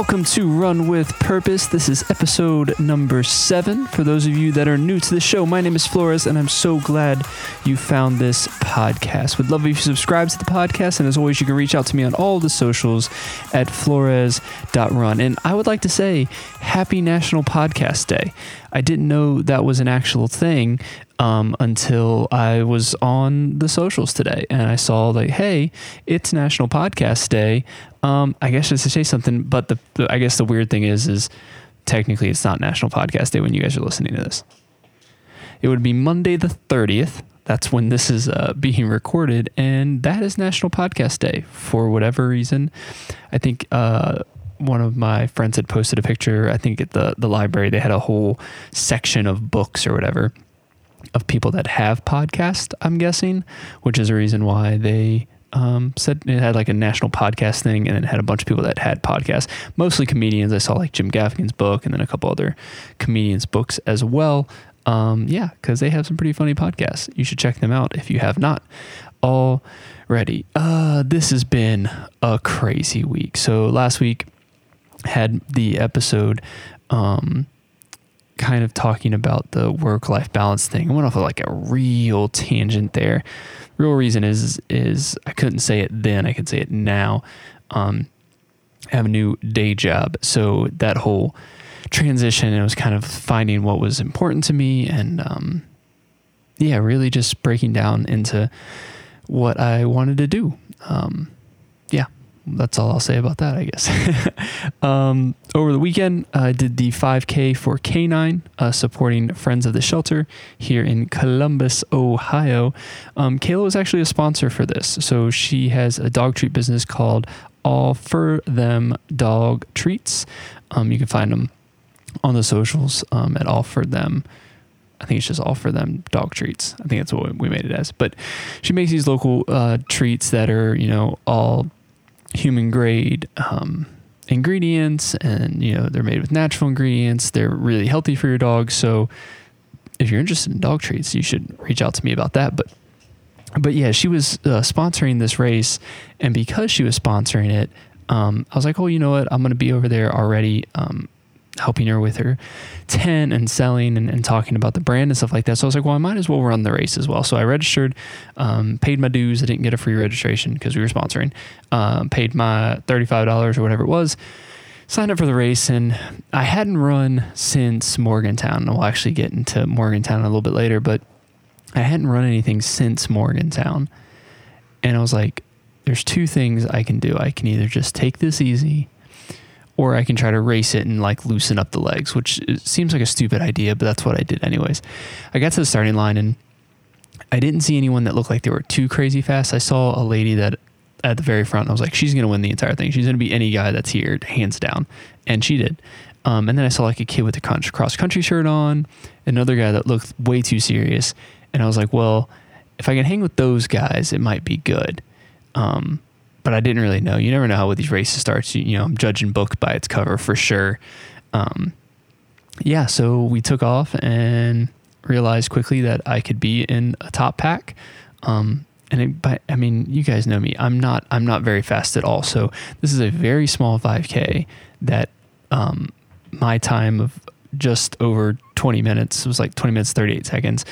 Welcome to Run with Purpose. This is episode number seven. For those of you that are new to the show, my name is Flores, and I'm so glad you found this podcast. Would love if you subscribe to the podcast, and as always, you can reach out to me on all the socials at flores.run. And I would like to say, Happy National Podcast Day. I didn't know that was an actual thing um, until I was on the socials today and I saw like, hey, it's National Podcast Day. Um, I guess just to say something, but the, the I guess the weird thing is, is technically it's not National Podcast Day when you guys are listening to this. It would be Monday the 30th. That's when this is uh, being recorded, and that is National Podcast Day for whatever reason. I think uh, one of my friends had posted a picture. I think at the the library they had a whole section of books or whatever of people that have podcasts. I'm guessing, which is a reason why they um, said it had like a national podcast thing, and it had a bunch of people that had podcasts, mostly comedians. I saw like Jim Gaffigan's book, and then a couple other comedians' books as well. Um, yeah, because they have some pretty funny podcasts. You should check them out if you have not already. Uh, this has been a crazy week. So last week had the episode. Um, kind of talking about the work life balance thing. I went off of like a real tangent there. Real reason is is I couldn't say it then. I could say it now. Um, I have a new day job, so that whole transition it was kind of finding what was important to me and um, yeah, really just breaking down into what I wanted to do. Um, that's all I'll say about that, I guess. um, over the weekend, I did the 5K for K9, uh, supporting Friends of the Shelter here in Columbus, Ohio. Um, Kayla was actually a sponsor for this. So she has a dog treat business called All Fur Them Dog Treats. Um, you can find them on the socials um, at All Fur Them. I think it's just all fur them dog treats. I think that's what we made it as. But she makes these local uh, treats that are, you know, all human grade um, ingredients and you know they're made with natural ingredients. They're really healthy for your dog. So if you're interested in dog treats you should reach out to me about that. But but yeah she was uh, sponsoring this race. And because she was sponsoring it um, i was like oh you know what? I'm going to be over there already. Um, helping her with her tent and selling and, and, talking about the brand and stuff like that. So I was like, well, I might as well run the race as well. So I registered, um, paid my dues. I didn't get a free registration because we were sponsoring. Um, paid my $35 or whatever it was. Signed up for the race, and I hadn't run since Morgantown. We'll actually get into Morgantown a little bit later, but I hadn't run anything since Morgantown. And I was like, there's two things I can do. I can either just take this easy or I can try to race it and like loosen up the legs, which seems like a stupid idea, but that's what I did anyways. I got to the starting line and I didn't see anyone that looked like they were too crazy fast. I saw a lady that at the very front, I was like, she's going to win the entire thing. She's going to be any guy that's here, hands down. And she did. Um, and then I saw like a kid with a cross country shirt on, another guy that looked way too serious. And I was like, well, if I can hang with those guys, it might be good. Um, but I didn't really know. You never know how with these races starts. You, you know, I'm judging book by its cover for sure. Um, yeah, so we took off and realized quickly that I could be in a top pack. Um, and it, but I mean, you guys know me. I'm not. I'm not very fast at all. So this is a very small 5K that um, my time of just over 20 minutes was like 20 minutes 38 seconds.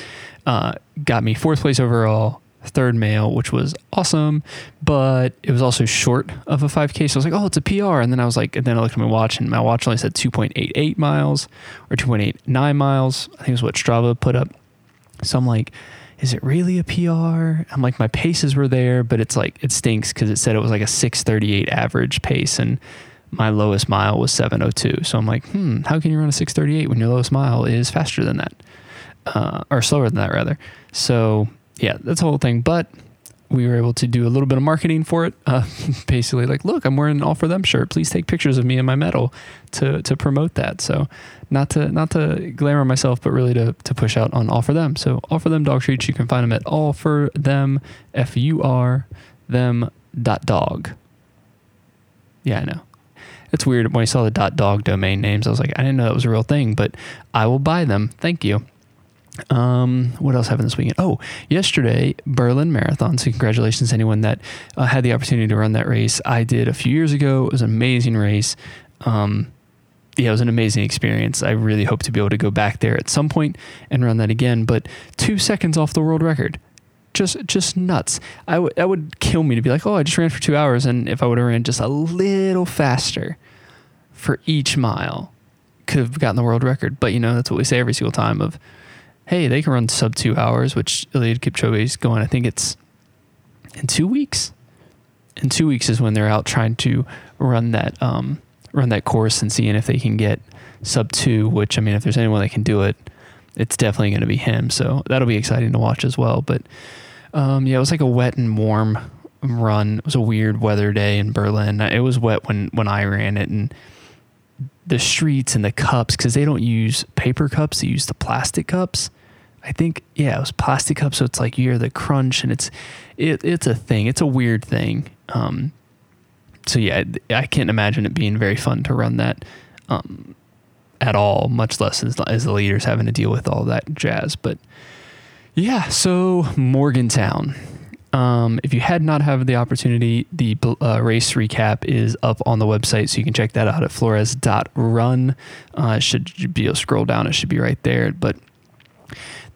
Uh, got me fourth place overall, third male, which was awesome, but it was also short of a 5K. So I was like, oh, it's a PR. And then I was like, and then I looked at my watch, and my watch only said 2.88 miles or 2.89 miles. I think is what Strava put up. So I'm like, is it really a PR? I'm like, my paces were there, but it's like, it stinks because it said it was like a 638 average pace. And my lowest mile was 702. So I'm like, hmm, how can you run a 638 when your lowest mile is faster than that? Uh, or slower than that, rather. So yeah, that's the whole thing. But we were able to do a little bit of marketing for it. Uh, basically, like, look, I'm wearing an all fur them shirt. Please take pictures of me and my medal to to promote that. So, not to not to glamour myself, but really to to push out on all fur them. So, all fur them dog treats. You can find them at all fur them f u r them dot dog. Yeah, I know. It's weird when I saw the dot dog domain names. I was like, I didn't know that was a real thing, but I will buy them. Thank you. Um, what else happened this weekend? Oh, yesterday, Berlin Marathon. So, congratulations to anyone that uh, had the opportunity to run that race. I did a few years ago. It was an amazing race. Um, yeah, it was an amazing experience. I really hope to be able to go back there at some point and run that again. But two seconds off the world record, just just nuts. I would that would kill me to be like, oh, I just ran for two hours, and if I would have ran just a little faster for each mile, could have gotten the world record. But you know, that's what we say every single time of, hey, they can run sub two hours, which Eliud Kipchoge is going. I think it's in two weeks. In two weeks is when they're out trying to run that. Um, run that course and seeing if they can get sub two, which I mean, if there's anyone that can do it, it's definitely going to be him. So that'll be exciting to watch as well. But um, yeah, it was like a wet and warm run. It was a weird weather day in Berlin. It was wet when when I ran it, and the streets and the cups because they don't use paper cups; they use the plastic cups. I think yeah, it was plastic cups, so it's like you hear the crunch, and it's it, it's a thing. It's a weird thing. Um, so yeah, I can't imagine it being very fun to run that um, at all, much less as, as the leaders having to deal with all that jazz. But yeah, so Morgantown. Um, if you had not had the opportunity, the uh, race recap is up on the website, so you can check that out at flores.run. Uh, should be a scroll down, it should be right there. But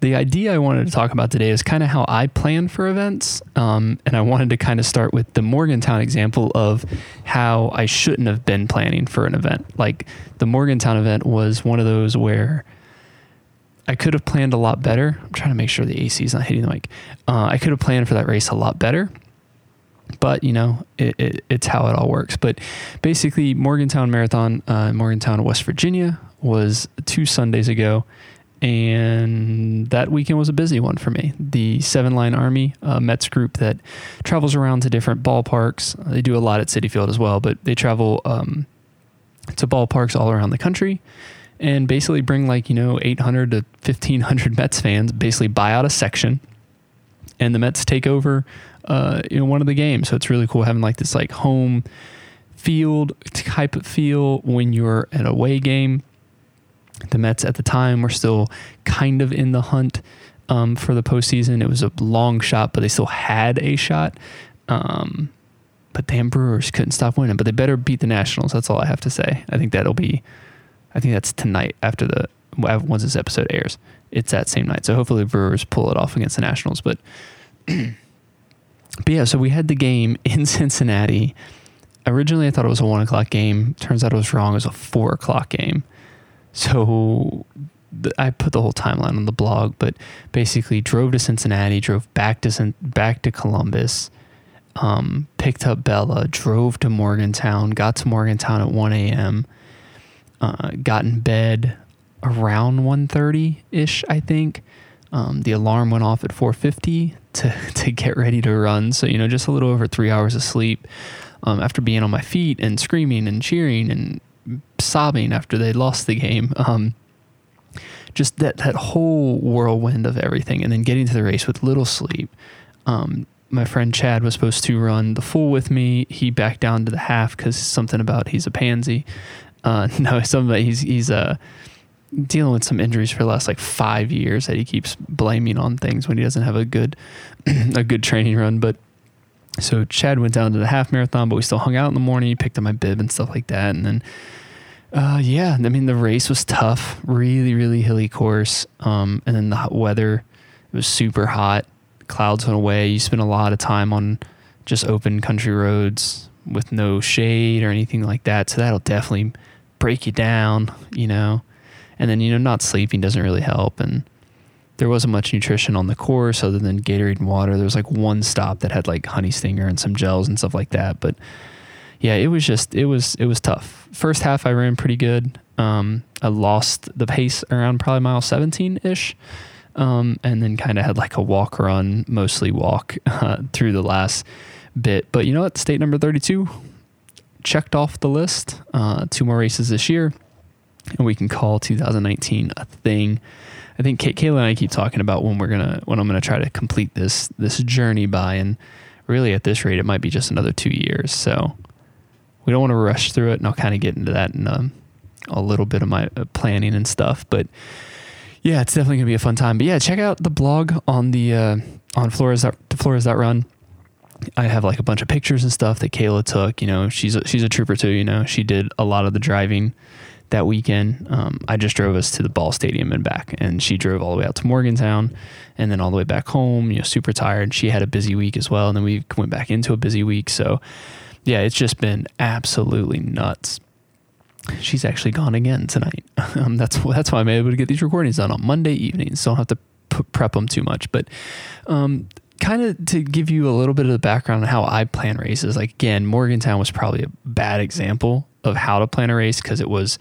the idea I wanted to talk about today is kind of how I plan for events. Um, and I wanted to kind of start with the Morgantown example of how I shouldn't have been planning for an event. Like the Morgantown event was one of those where I could have planned a lot better. I'm trying to make sure the AC is not hitting the mic. Uh, I could have planned for that race a lot better. But you know, it, it, it's how it all works. But basically, Morgantown Marathon, uh, Morgantown, West Virginia, was two Sundays ago and that weekend was a busy one for me. The Seven Line Army uh, Mets group that travels around to different ballparks. They do a lot at Citi Field as well, but they travel um, to ballparks all around the country and basically bring like you know 800 to 1500 Mets fans. Basically buy out a section, and the Mets take over uh, you know one of the games. So it's really cool having like this like home field type of feel when you're at a away game the Mets at the time were still kind of in the hunt um, for the postseason. It was a long shot, but they still had a shot. Um, but damn Brewers couldn't stop winning. But they better beat the Nationals. That's all I have to say. I think that'll be. I think that's tonight after the once this episode airs. It's that same night. So hopefully Brewers pull it off against the Nationals. But but yeah, so we had the game in Cincinnati. Originally, I thought it was a one o'clock game. Turns out it was wrong. It was a four o'clock game. So I put the whole timeline on the blog, but basically drove to Cincinnati, drove back to back to Columbus, um, picked up Bella, drove to Morgantown, got to Morgantown at 1 a.m., uh, got in bed around 1.30 ish, I think. Um, the alarm went off at 4:50 to to get ready to run. So you know, just a little over three hours of sleep. Um, after being on my feet and screaming and cheering and sobbing after they lost the game. Um, just that that whole whirlwind of everything, and then getting to the race with little sleep. Um, my friend Chad was supposed to run the full with me. He backed down to the half because something about he's a pansy. Uh, no, about he's he's uh, dealing with some injuries for the last like five years that he keeps blaming on things when he doesn't have a good a good training run. But so Chad went down to the half marathon, but we still hung out in the morning. He picked up my bib and stuff like that, and then uh, yeah, I mean the race was tough, really, really hilly course. Um, and then the weather, it was super hot. Clouds went away. You spent a lot of time on just open country roads with no shade or anything like that. So that'll definitely break you down, you know. And then you know, not sleeping doesn't really help. And there wasn't much nutrition on the course other than Gatorade and water. There was like one stop that had like honey stinger and some gels and stuff like that, but yeah, it was just it was it was tough. First half I ran pretty good. Um, I lost the pace around probably mile 17 ish. Um, and then kind of had like a walk run, mostly walk uh, through the last bit. But you know what? State number 32 checked off the list. Uh, two more races this year, and we can call 2019 a thing. I think Kayla and I keep talking about when we're gonna when I'm gonna try to complete this this journey by, and really at this rate, it might be just another two years. So we don't want to rush through it, and I'll kind of get into that in um, a little bit of my uh, planning and stuff. But yeah, it's definitely gonna be a fun time. But yeah, check out the blog on the uh, on Flores that Flores that Run. I have like a bunch of pictures and stuff that Kayla took. You know, she's a, she's a trooper too. You know, she did a lot of the driving that weekend. Um, I just drove us to the ball stadium and back, and she drove all the way out to Morgantown, and then all the way back home. You know, super tired. She had a busy week as well, and then we went back into a busy week. So, yeah, it's just been absolutely nuts. She's actually gone again tonight. Um, that's that's why I'm able to get these recordings done on Monday evenings. So I don't have to p- prep them too much. But um, kind of to give you a little bit of the background on how I plan races. Like again, Morgantown was probably a bad example of how to plan a race because it was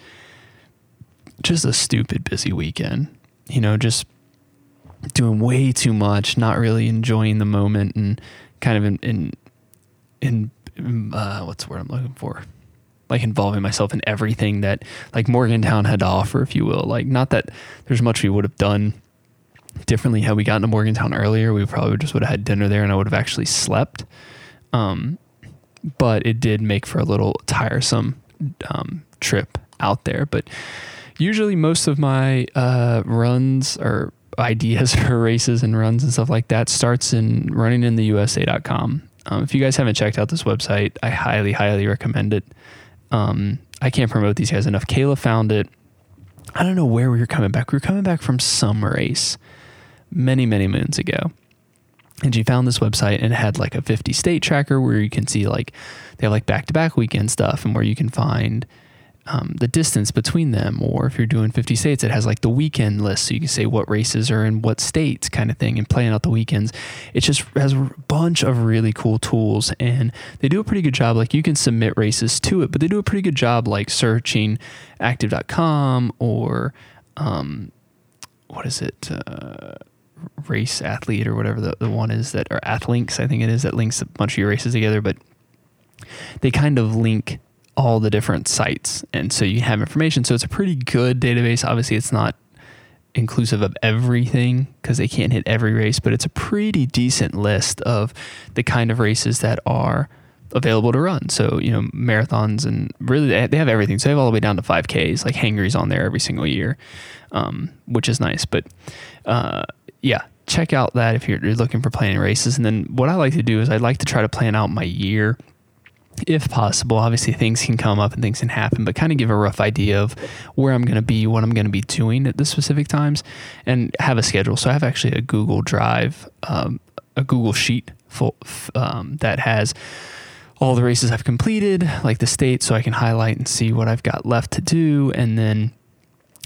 just a stupid busy weekend. You know, just doing way too much, not really enjoying the moment, and kind of in in, in uh, what's the word I'm looking for? Like involving myself in everything that like Morgantown had to offer, if you will. Like not that there's much we would have done differently had we gotten to Morgantown earlier. We probably just would have had dinner there, and I would have actually slept. Um, but it did make for a little tiresome um, trip out there. But usually, most of my uh, runs or ideas for races and runs and stuff like that starts in running in the USA.com. Um, if you guys haven't checked out this website, I highly, highly recommend it. Um, I can't promote these guys enough. Kayla found it. I don't know where we were coming back. We were coming back from some race many, many moons ago. And she found this website and it had like a 50 state tracker where you can see like they have like back to back weekend stuff and where you can find um, the distance between them. Or if you're doing 50 states, it has like the weekend list. So you can say what races are in what states kind of thing and playing out the weekends. It just has a bunch of really cool tools and they do a pretty good job. Like you can submit races to it, but they do a pretty good job like searching active.com or um, what is it? Uh, race athlete or whatever the, the one is that or athlinks I think it is that links a bunch of your races together but they kind of link all the different sites. And so you have information. So it's a pretty good database. Obviously it's not inclusive of everything because they can't hit every race but it's a pretty decent list of the kind of races that are available to run. So you know marathons and really they have everything. So they have all the way down to 5ks like hangries on there every single year um, which is nice. But uh, yeah, check out that if you're, looking for planning races. And then what I like to do is I like to try to plan out my year if possible. Obviously, things can come up and things can happen, but kind of give a rough idea of where I'm going to be, what I'm going to be doing at the specific times, and have a schedule. So I have actually a Google Drive, um, a Google Sheet full, um, that has all the races I've completed, like the state, so I can highlight and see what I've got left to do, and then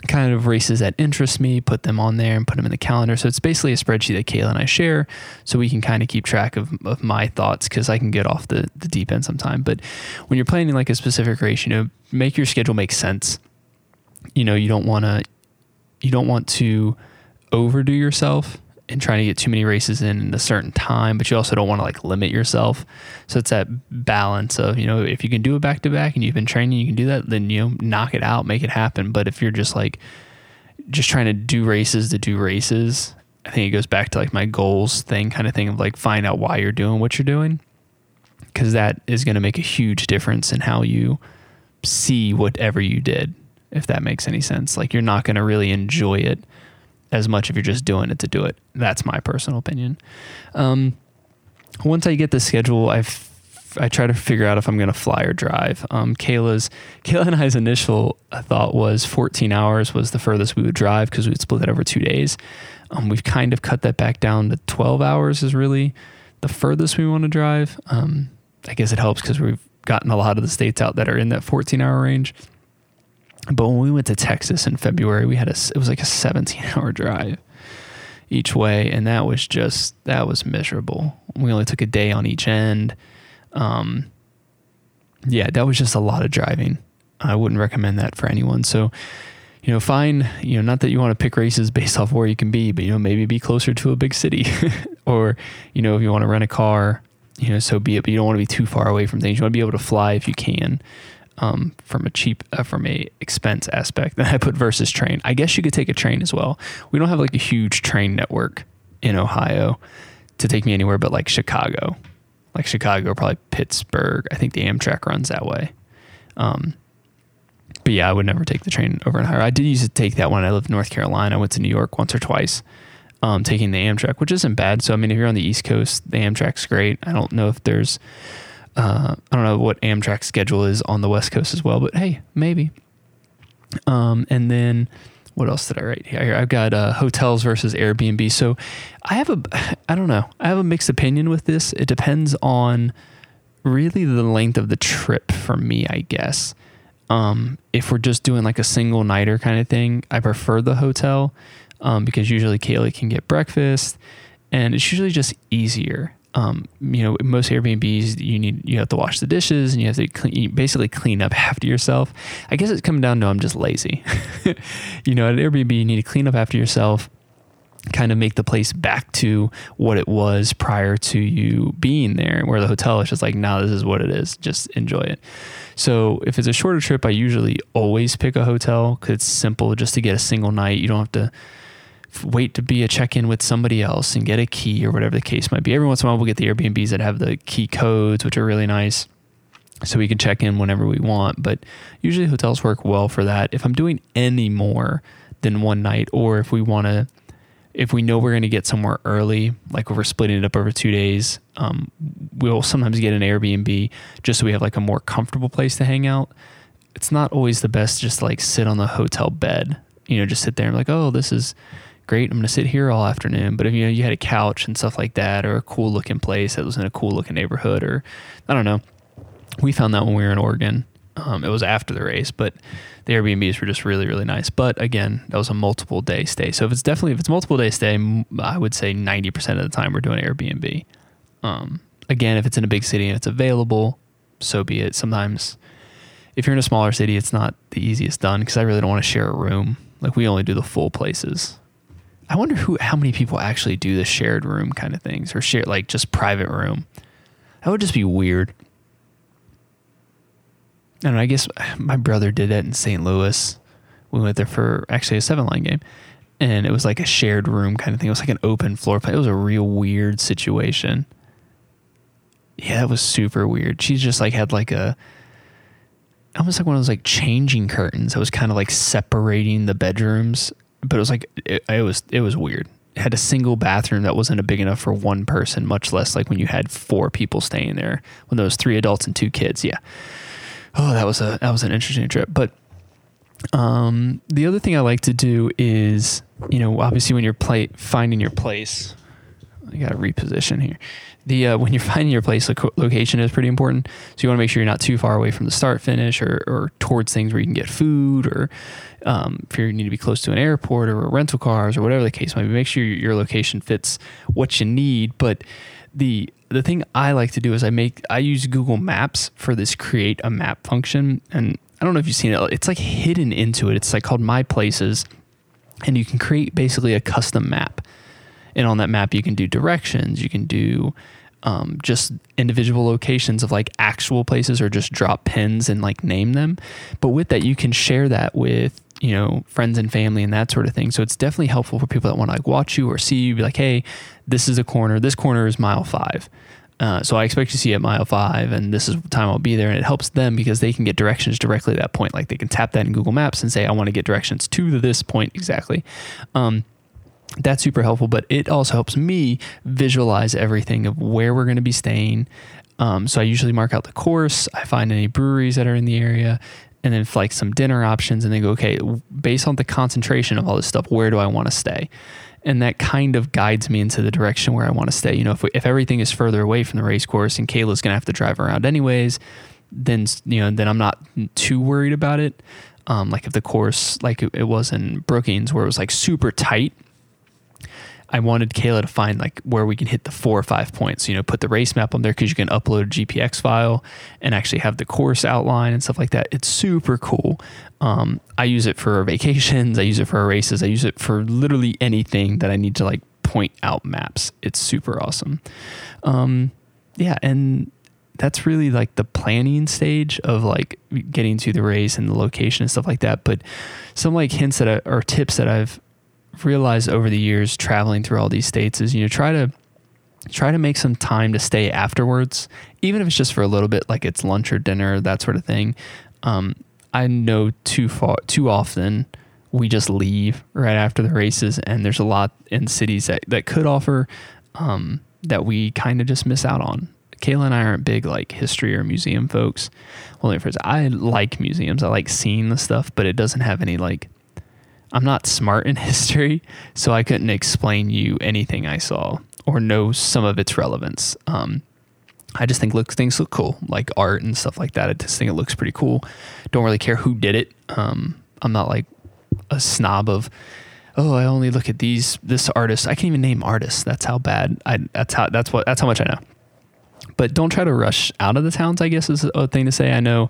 kind of races that interest me, put them on there and put them in the calendar. So it's basically a spreadsheet that Kayla and I share so we can kind of keep track of, of my thoughts because I can get off the, the deep end sometime. But when you're planning like a specific race, you know, make your schedule make sense. You know, you don't want to, you don't want to overdo yourself and trying to get too many races in in a certain time, but you also don't want to like limit yourself. So it's that balance of, you know, if you can do it back to back and you've been training, you can do that, then, you know, knock it out, make it happen. But if you're just like, just trying to do races to do races, I think it goes back to like my goals thing kind of thing of like find out why you're doing what you're doing. Cause that is going to make a huge difference in how you see whatever you did, if that makes any sense. Like you're not going to really enjoy it as much if you're just doing it to do it. That's my personal opinion. Um, once I get the schedule, I've I try to figure out if I'm going to fly or drive. Um, Kayla's Kayla and I's initial thought was 14 hours was the furthest we would drive because we'd split it over two days. Um, we've kind of cut that back down to 12 hours is really the furthest we want to drive. Um, I guess it helps because we've gotten a lot of the states out that are in that 14 hour range. But when we went to Texas in February, we had a it was like a 17 hour drive each way, and that was just that was miserable. We only took a day on each end. Um, yeah, that was just a lot of driving. I wouldn't recommend that for anyone. So, you know, find you know not that you want to pick races based off where you can be, but you know maybe be closer to a big city, or you know if you want to rent a car, you know so be it. But you don't want to be too far away from things. You want to be able to fly if you can um, from a cheap uh, from a expense aspect. Then I put versus train. I guess you could take a train as well. We don't have like a huge train network in Ohio to take me anywhere but like Chicago, like Chicago, probably Pittsburgh. I think the Amtrak runs that way. Um, but yeah, I would never take the train over in Ohio. I did used to take that when I lived in North Carolina. I went to New York once or twice. um, taking the Amtrak, which isn't bad. So I mean, if you're on the East Coast, the Amtrak's great. I don't know if there's uh, I don't know what Amtrak schedule is on the West Coast as well, but hey, maybe. Um, and then what else did I write here? I've got uh, hotels versus Airbnb. So I have a, I don't know, I have a mixed opinion with this. It depends on really the length of the trip for me, I guess. Um, if we're just doing like a single nighter kind of thing, I prefer the hotel um, because usually Kayla can get breakfast and it's usually just easier um, you know, most Airbnbs you need you have to wash the dishes and you have to clean, basically clean up after yourself. I guess it's coming down to I'm just lazy. you know, at Airbnb you need to clean up after yourself, kind of make the place back to what it was prior to you being there. Where the hotel is just like, now this is what it is. Just enjoy it. So if it's a shorter trip, I usually always pick a hotel because it's simple just to get a single night. You don't have to wait to be a check in with somebody else and get a key or whatever the case might be. Every once in a while, we'll get the Airbnbs that have the key codes, which are really nice. So we can check in whenever we want. But usually hotels work well for that. If I'm doing any more than one night, or if we want to, if we know we're going to get somewhere early, like if we're splitting it up over two days, um, we'll sometimes get an Airbnb just so we have like a more comfortable place to hang out. It's not always the best just like sit on the hotel bed, you know, just sit there and like, oh, this is great. I'm going to sit here all afternoon. But if you know you had a couch and stuff like that, or a cool looking place that was in a cool looking neighborhood, or I don't know, we found that when we were in Oregon. Um, it was after the race, but the Airbnbs were just really, really nice. But again, that was a multiple day stay. So if it's definitely if it's multiple day stay, I would say ninety percent of the time we're doing Airbnb. Um, again, if it's in a big city and it's available, so be it. Sometimes if you're in a smaller city, it's not the easiest done because I really don't want to share a room. Like we only do the full places. I wonder who, how many people actually do the shared room kind of things or share like just private room. That would just be weird. And I guess my brother did that in St. Louis. We went there for actually a seven line game, and it was like a shared room kind of thing. It was like an open floor plan. It was a real weird situation. Yeah, it was super weird. She just like had like a almost like one of those like changing curtains that was kind of like separating the bedrooms but it was like it, it was it was weird. It had a single bathroom that wasn't big enough for one person, much less like when you had four people staying there. When there was three adults and two kids, yeah. Oh, that was a that was an interesting trip. But um, the other thing I like to do is, you know, obviously when you're play, finding your place, I got to reposition here. The uh, when you're finding your place, the location is pretty important. So you want to make sure you're not too far away from the start finish or, or towards things where you can get food or um, if you need to be close to an airport or rental cars or whatever the case might be. Make sure your, your location fits what you need. But the the thing I like to do is I make I use Google Maps for this create a map function, and I don't know if you've seen it. It's like hidden into it. It's like called My Places, and you can create basically a custom map. And on that map, you can do directions. You can do um, just individual locations of like actual places or just drop pins and like name them. But with that, you can share that with you know friends and family and that sort of thing. So it's definitely helpful for people that want to like watch you or see you. Be like, hey, this is a corner. This corner is mile five. Uh, so I expect to see at mile five, and this is the time I'll be there. And it helps them because they can get directions directly at that point. Like they can tap that in Google Maps and say, I want to get directions to this point exactly. Um, that's super helpful, but it also helps me visualize everything of where we're going to be staying. Um, so I usually mark out the course. I find any breweries that are in the area, and then like some dinner options, and then go okay, based on the concentration of all this stuff, where do I want to stay? And that kind of guides me into the direction where I want to stay. You know, if we, if everything is further away from the race course, and Kayla's going to have to drive around anyways, then you know, then I'm not too worried about it. Um, like if the course, like it, it was in Brookings, where it was like super tight I wanted Kayla to find like where we can hit the four or five points. You know, put the race map on there because you can upload a GPX file and actually have the course outline and stuff like that. It's super cool. Um, I use it for vacations. I use it for races. I use it for literally anything that I need to like point out maps. It's super awesome. Um, yeah, and that's really like the planning stage of like getting to the race and the location and stuff like that. But some like hints that I, or tips that I've realized over the years traveling through all these states is you know try to try to make some time to stay afterwards, even if it's just for a little bit, like it's lunch or dinner, that sort of thing. Um, I know too far too often we just leave right after the races, and there's a lot in cities that, that could offer um, that we kind of just miss out on. Kayla and I aren't big like history or museum folks. Well, first, I like museums. I like seeing the stuff, but it doesn't have any like. I'm not smart in history, so I couldn't explain you anything I saw or know some of its relevance. Um, I just think look things look cool, like art and stuff like that. I just think it looks pretty cool. Don't really care who did it. Um, I'm not like a snob of oh I only look at these this artist. I can't even name artists. That's how bad I. That's how that's what that's how much I know. But don't try to rush out of the towns. I guess is a thing to say. I know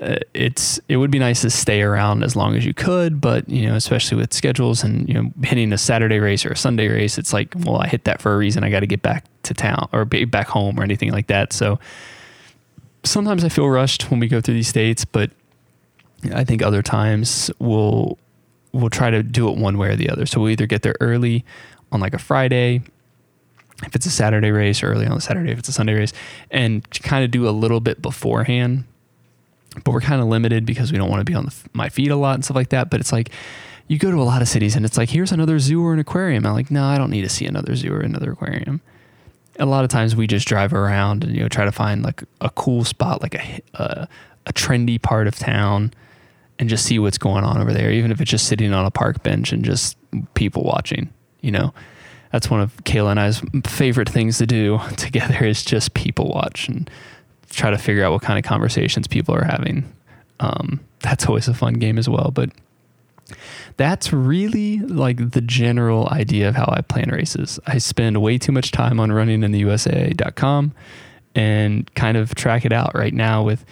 uh, it's it would be nice to stay around as long as you could, but you know, especially with schedules and you know hitting a Saturday race or a Sunday race, it's like, well, I hit that for a reason. I got to get back to town or be back home or anything like that. So sometimes I feel rushed when we go through these states, but I think other times we'll we'll try to do it one way or the other. So we'll either get there early on like a Friday if it's a Saturday race, early on a Saturday if it's a Sunday race, and kind of do a little bit beforehand but we're kind of limited because we don't want to be on the, my feet a lot and stuff like that. But it's like you go to a lot of cities and it's like here's another zoo or an aquarium. I'm like, no, I don't need to see another zoo or another aquarium. A lot of times we just drive around and you know try to find like a cool spot, like a a, uh, a trendy part of town, and just see what's going on over there. Even if it's just sitting on a park bench and just people watching, you know that's one of Kayla and I's favorite things to do together is just people watch and try to figure out what kind of conversations people are having. Um, that's always a fun game as well. But that's really like the general idea of how I plan races. I spend way too much time on running in the USA.com and kind of track it out right now with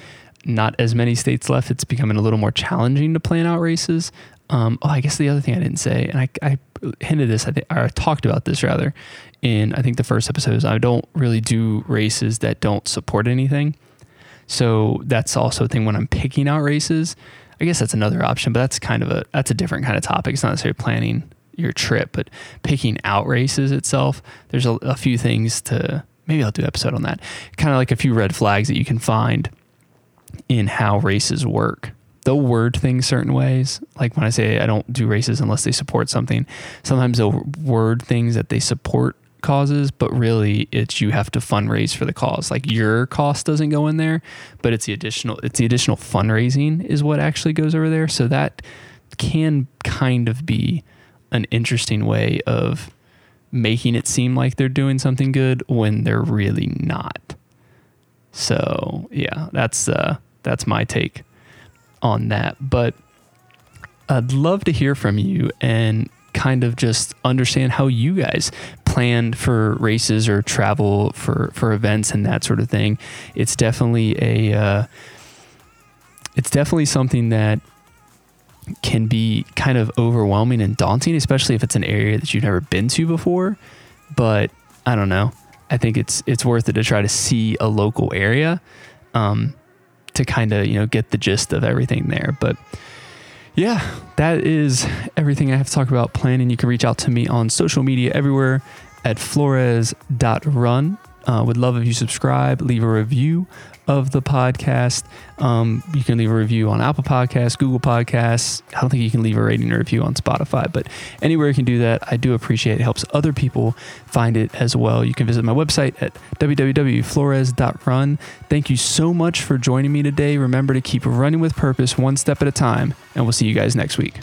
not as many states left. It's becoming a little more challenging to plan out races. Um, oh, I guess the other thing I didn't say, and I, I hinted this, I or I talked about this rather, in I think the first episode is I don't really do races that don't support anything. So that's also a thing when I'm picking out races. I guess that's another option, but that's kind of a that's a different kind of topic. It's not necessarily planning your trip, but picking out races itself. There's a, a few things to maybe I'll do an episode on that. Kind of like a few red flags that you can find in how races work they'll word things certain ways. Like when I say I don't do races unless they support something, sometimes they'll word things that they support causes, but really it's you have to fundraise for the cause. Like your cost doesn't go in there, but it's the additional it's the additional fundraising is what actually goes over there. So that can kind of be an interesting way of making it seem like they're doing something good when they're really not. So yeah, that's uh that's my take on that. But I'd love to hear from you and kind of just understand how you guys planned for races or travel for for events and that sort of thing. It's definitely a uh, it's definitely something that can be kind of overwhelming and daunting, especially if it's an area that you've never been to before. But I don't know. I think it's it's worth it to try to see a local area um, to kind of you know get the gist of everything there. But yeah, that is everything I have to talk about planning. You can reach out to me on social media everywhere at flores.run. Uh, would love if you subscribe, leave a review of the podcast. Um, you can leave a review on Apple Podcasts, Google Podcasts. I don't think you can leave a rating or review on Spotify, but anywhere you can do that, I do appreciate it. it helps other people find it as well. You can visit my website at www.flores.run. Thank you so much for joining me today. Remember to keep running with purpose one step at a time, and we'll see you guys next week.